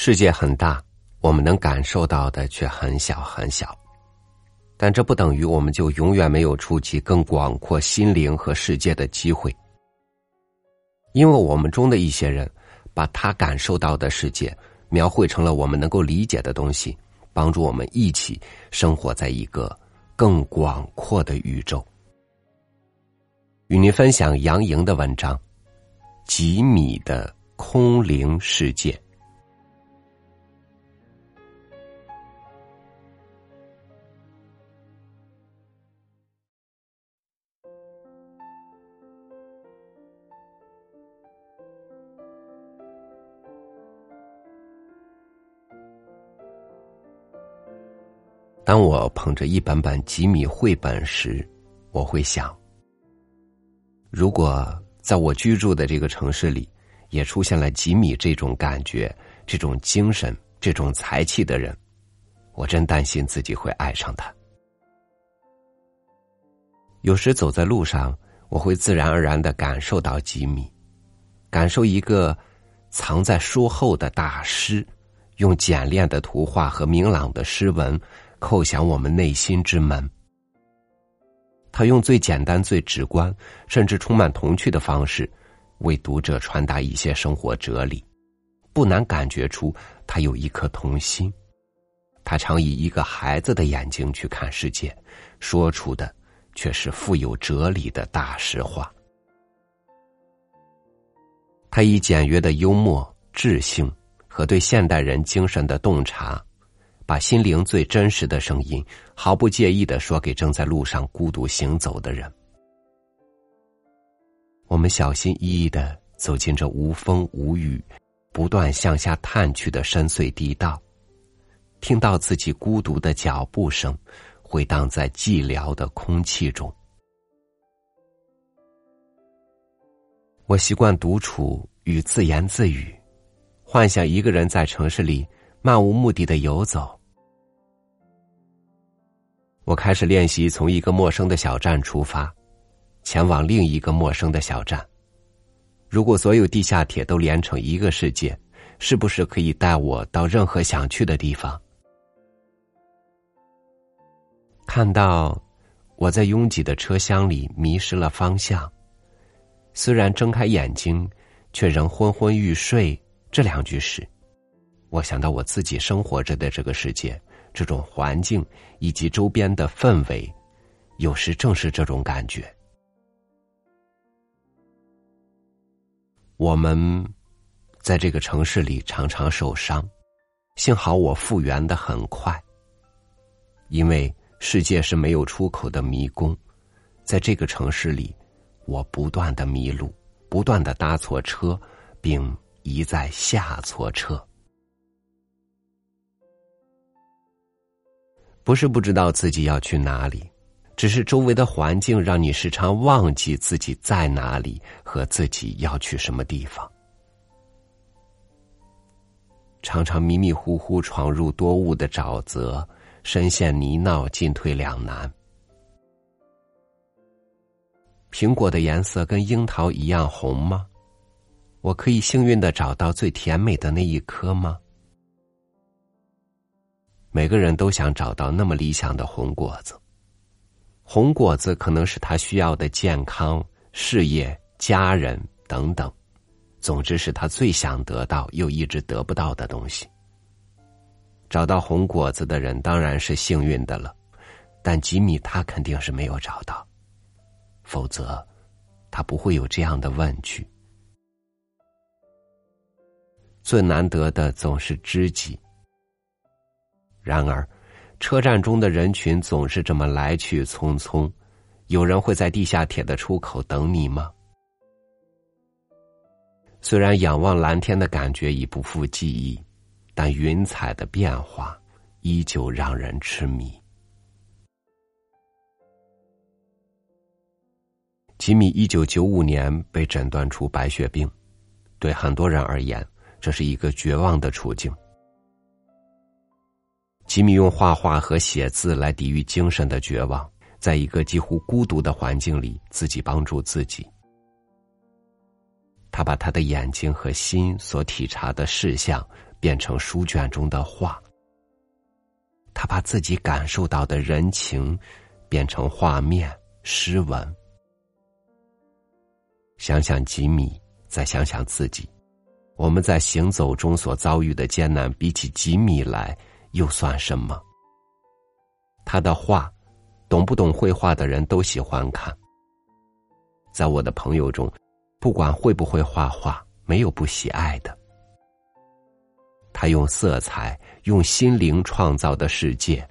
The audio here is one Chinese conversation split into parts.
世界很大，我们能感受到的却很小很小。但这不等于我们就永远没有触及更广阔心灵和世界的机会。因为我们中的一些人，把他感受到的世界描绘成了我们能够理解的东西，帮助我们一起生活在一个更广阔的宇宙。与您分享杨莹的文章《几米的空灵世界》。当我捧着一本本吉米绘本时，我会想：如果在我居住的这个城市里，也出现了吉米这种感觉、这种精神、这种才气的人，我真担心自己会爱上他。有时走在路上，我会自然而然的感受到吉米，感受一个藏在书后的大师，用简练的图画和明朗的诗文。叩响我们内心之门。他用最简单、最直观，甚至充满童趣的方式，为读者传达一些生活哲理，不难感觉出他有一颗童心。他常以一个孩子的眼睛去看世界，说出的却是富有哲理的大实话。他以简约的幽默、智性和对现代人精神的洞察。把心灵最真实的声音毫不介意的说给正在路上孤独行走的人。我们小心翼翼的走进这无风无雨、不断向下探去的深邃地道，听到自己孤独的脚步声回荡在寂寥的空气中。我习惯独处与自言自语，幻想一个人在城市里漫无目的的游走。我开始练习从一个陌生的小站出发，前往另一个陌生的小站。如果所有地下铁都连成一个世界，是不是可以带我到任何想去的地方？看到我在拥挤的车厢里迷失了方向，虽然睁开眼睛，却仍昏昏欲睡。这两句时，我想到我自己生活着的这个世界。这种环境以及周边的氛围，有时正是这种感觉。我们在这个城市里常常受伤，幸好我复原的很快。因为世界是没有出口的迷宫，在这个城市里，我不断的迷路，不断的搭错车，并一再下错车。不是不知道自己要去哪里，只是周围的环境让你时常忘记自己在哪里和自己要去什么地方。常常迷迷糊糊闯入多雾的沼泽，深陷泥淖，进退两难。苹果的颜色跟樱桃一样红吗？我可以幸运的找到最甜美的那一颗吗？每个人都想找到那么理想的红果子，红果子可能是他需要的健康、事业、家人等等，总之是他最想得到又一直得不到的东西。找到红果子的人当然是幸运的了，但吉米他肯定是没有找到，否则他不会有这样的问句。最难得的总是知己。然而，车站中的人群总是这么来去匆匆。有人会在地下铁的出口等你吗？虽然仰望蓝天的感觉已不复记忆，但云彩的变化依旧让人痴迷。吉米一九九五年被诊断出白血病，对很多人而言，这是一个绝望的处境。吉米用画画和写字来抵御精神的绝望，在一个几乎孤独的环境里，自己帮助自己。他把他的眼睛和心所体察的事项变成书卷中的画。他把自己感受到的人情变成画面、诗文。想想吉米，再想想自己，我们在行走中所遭遇的艰难，比起吉米来，又算什么？他的画，懂不懂绘画的人都喜欢看。在我的朋友中，不管会不会画画，没有不喜爱的。他用色彩、用心灵创造的世界，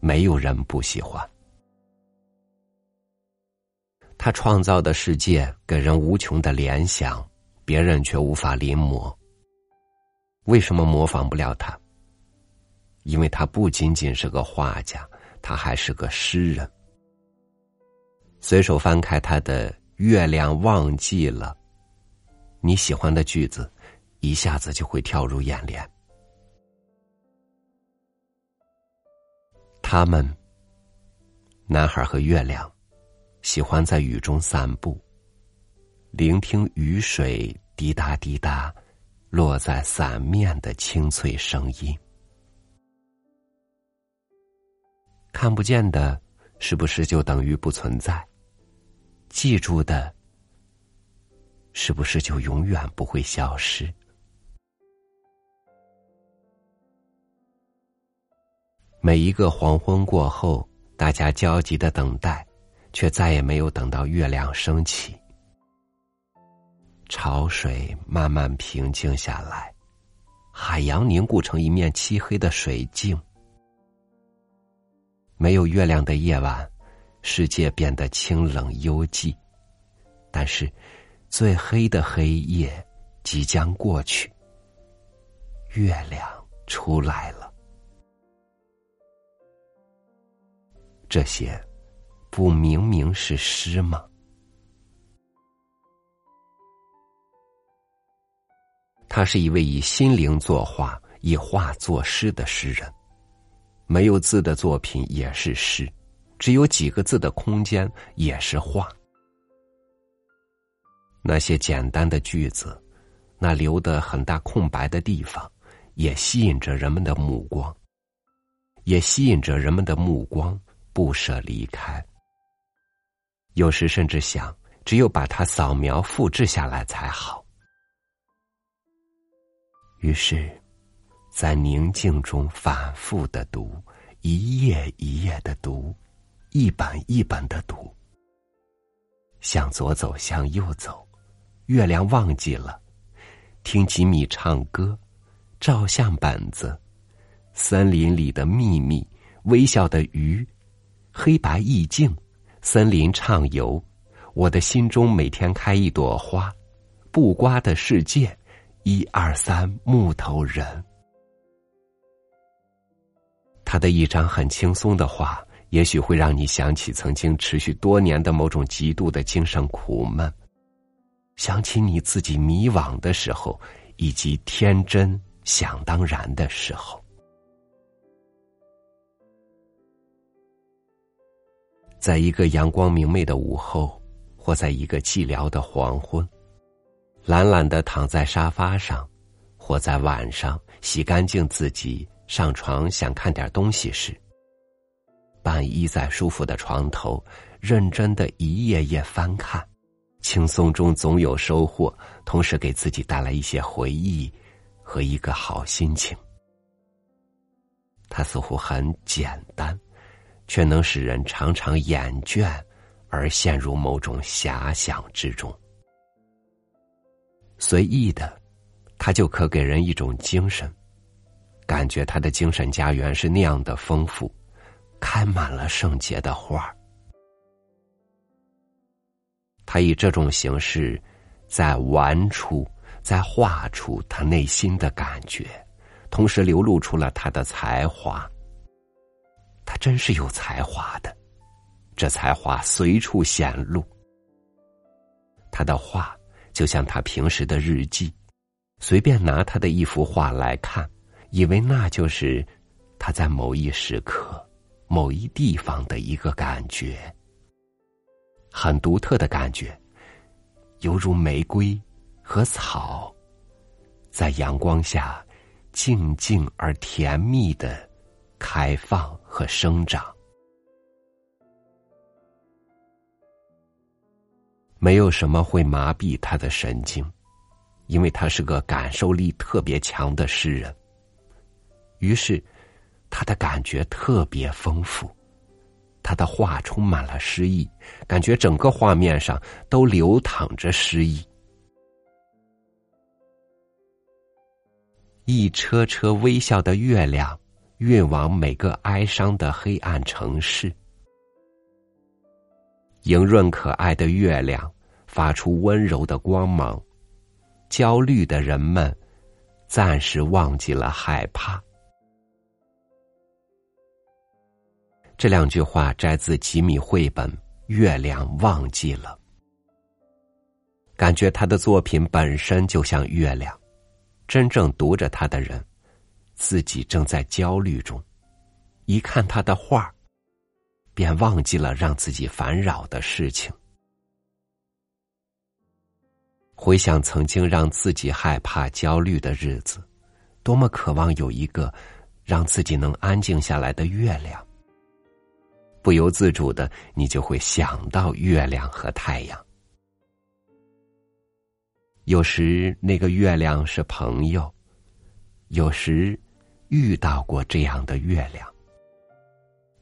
没有人不喜欢。他创造的世界给人无穷的联想，别人却无法临摹。为什么模仿不了他？因为他不仅仅是个画家，他还是个诗人。随手翻开他的《月亮忘记了》，你喜欢的句子，一下子就会跳入眼帘。他们，男孩和月亮。喜欢在雨中散步，聆听雨水滴答滴答落在伞面的清脆声音。看不见的，是不是就等于不存在？记住的，是不是就永远不会消失？每一个黄昏过后，大家焦急的等待。却再也没有等到月亮升起，潮水慢慢平静下来，海洋凝固成一面漆黑的水镜。没有月亮的夜晚，世界变得清冷幽寂。但是，最黑的黑夜即将过去，月亮出来了。这些。不明明是诗吗？他是一位以心灵作画、以画作诗的诗人。没有字的作品也是诗，只有几个字的空间也是画。那些简单的句子，那留的很大空白的地方，也吸引着人们的目光，也吸引着人们的目光，不舍离开。有时甚至想，只有把它扫描复制下来才好。于是，在宁静中反复的读，一页一页的读，一本一本的读。向左走，向右走，月亮忘记了，听吉米唱歌，照相本子，森林里的秘密，微笑的鱼，黑白意境。森林畅游，我的心中每天开一朵花，布瓜的世界，一二三木头人。他的一张很轻松的画，也许会让你想起曾经持续多年的某种极度的精神苦闷，想起你自己迷惘的时候，以及天真想当然的时候。在一个阳光明媚的午后，或在一个寂寥的黄昏，懒懒的躺在沙发上，或在晚上洗干净自己上床想看点东西时，半依在舒服的床头，认真的一页页翻看，轻松中总有收获，同时给自己带来一些回忆和一个好心情。它似乎很简单。却能使人常常眼倦，而陷入某种遐想之中。随意的，他就可给人一种精神，感觉他的精神家园是那样的丰富，开满了圣洁的花儿。他以这种形式，在玩出，在画出他内心的感觉，同时流露出了他的才华。他真是有才华的，这才华随处显露。他的画就像他平时的日记，随便拿他的一幅画来看，以为那就是他在某一时刻、某一地方的一个感觉，很独特的感觉，犹如玫瑰和草在阳光下静静而甜蜜的开放和生长。没有什么会麻痹他的神经，因为他是个感受力特别强的诗人。于是，他的感觉特别丰富，他的画充满了诗意，感觉整个画面上都流淌着诗意。一车车微笑的月亮，运往每个哀伤的黑暗城市。莹润可爱的月亮，发出温柔的光芒。焦虑的人们，暂时忘记了害怕。这两句话摘自吉米绘本《月亮忘记了》。感觉他的作品本身就像月亮，真正读着他的人，自己正在焦虑中，一看他的画便忘记了让自己烦扰的事情。回想曾经让自己害怕、焦虑的日子，多么渴望有一个让自己能安静下来的月亮。不由自主的，你就会想到月亮和太阳。有时那个月亮是朋友，有时遇到过这样的月亮。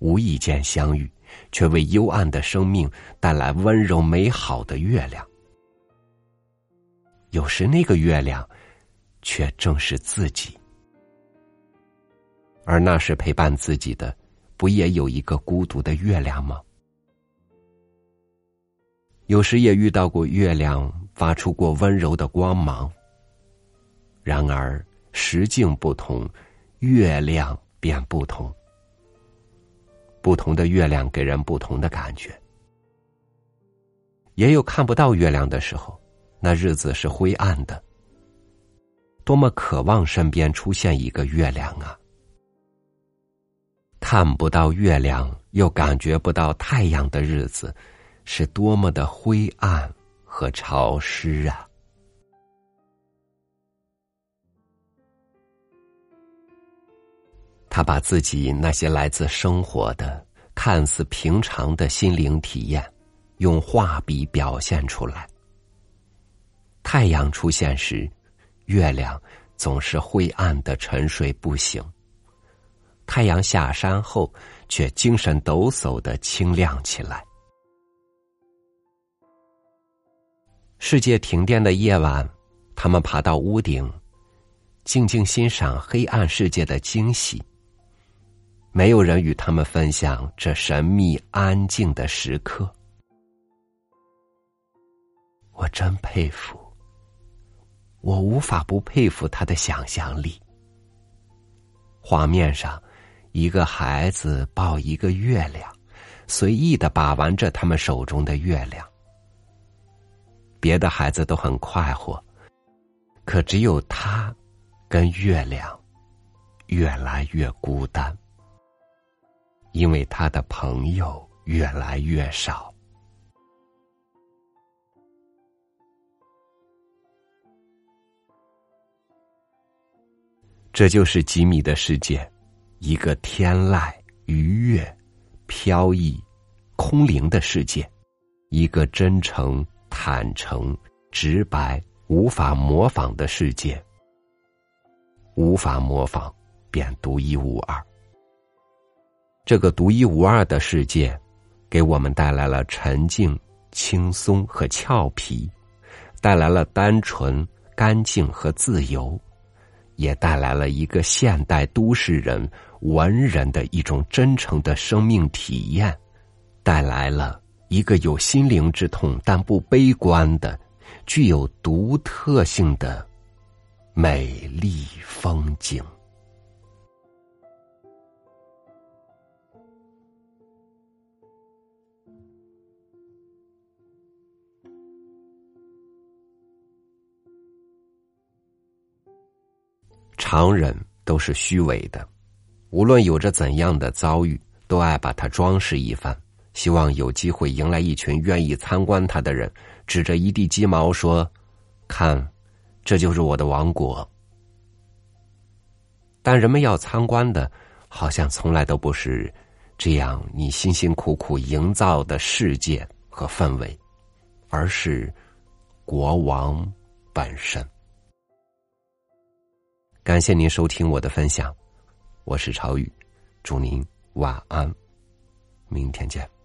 无意间相遇，却为幽暗的生命带来温柔美好的月亮。有时那个月亮，却正是自己，而那是陪伴自己的。不也有一个孤独的月亮吗？有时也遇到过月亮发出过温柔的光芒。然而时境不同，月亮便不同。不同的月亮给人不同的感觉。也有看不到月亮的时候，那日子是灰暗的。多么渴望身边出现一个月亮啊！看不到月亮，又感觉不到太阳的日子，是多么的灰暗和潮湿啊！他把自己那些来自生活的、看似平常的心灵体验，用画笔表现出来。太阳出现时，月亮总是灰暗的沉睡不醒。太阳下山后，却精神抖擞的清亮起来。世界停电的夜晚，他们爬到屋顶，静静欣赏黑暗世界的惊喜。没有人与他们分享这神秘安静的时刻。我真佩服，我无法不佩服他的想象力。画面上。一个孩子抱一个月亮，随意的把玩着他们手中的月亮。别的孩子都很快活，可只有他，跟月亮越来越孤单，因为他的朋友越来越少。这就是吉米的世界。一个天籁、愉悦、飘逸、空灵的世界，一个真诚、坦诚、直白、无法模仿的世界。无法模仿，便独一无二。这个独一无二的世界，给我们带来了沉静、轻松和俏皮，带来了单纯、干净和自由。也带来了一个现代都市人文人的一种真诚的生命体验，带来了一个有心灵之痛但不悲观的、具有独特性的美丽风景。常人都是虚伪的，无论有着怎样的遭遇，都爱把它装饰一番，希望有机会迎来一群愿意参观他的人，指着一地鸡毛说：“看，这就是我的王国。”但人们要参观的，好像从来都不是这样你辛辛苦苦营造的世界和氛围，而是国王本身。感谢您收听我的分享，我是朝雨，祝您晚安，明天见。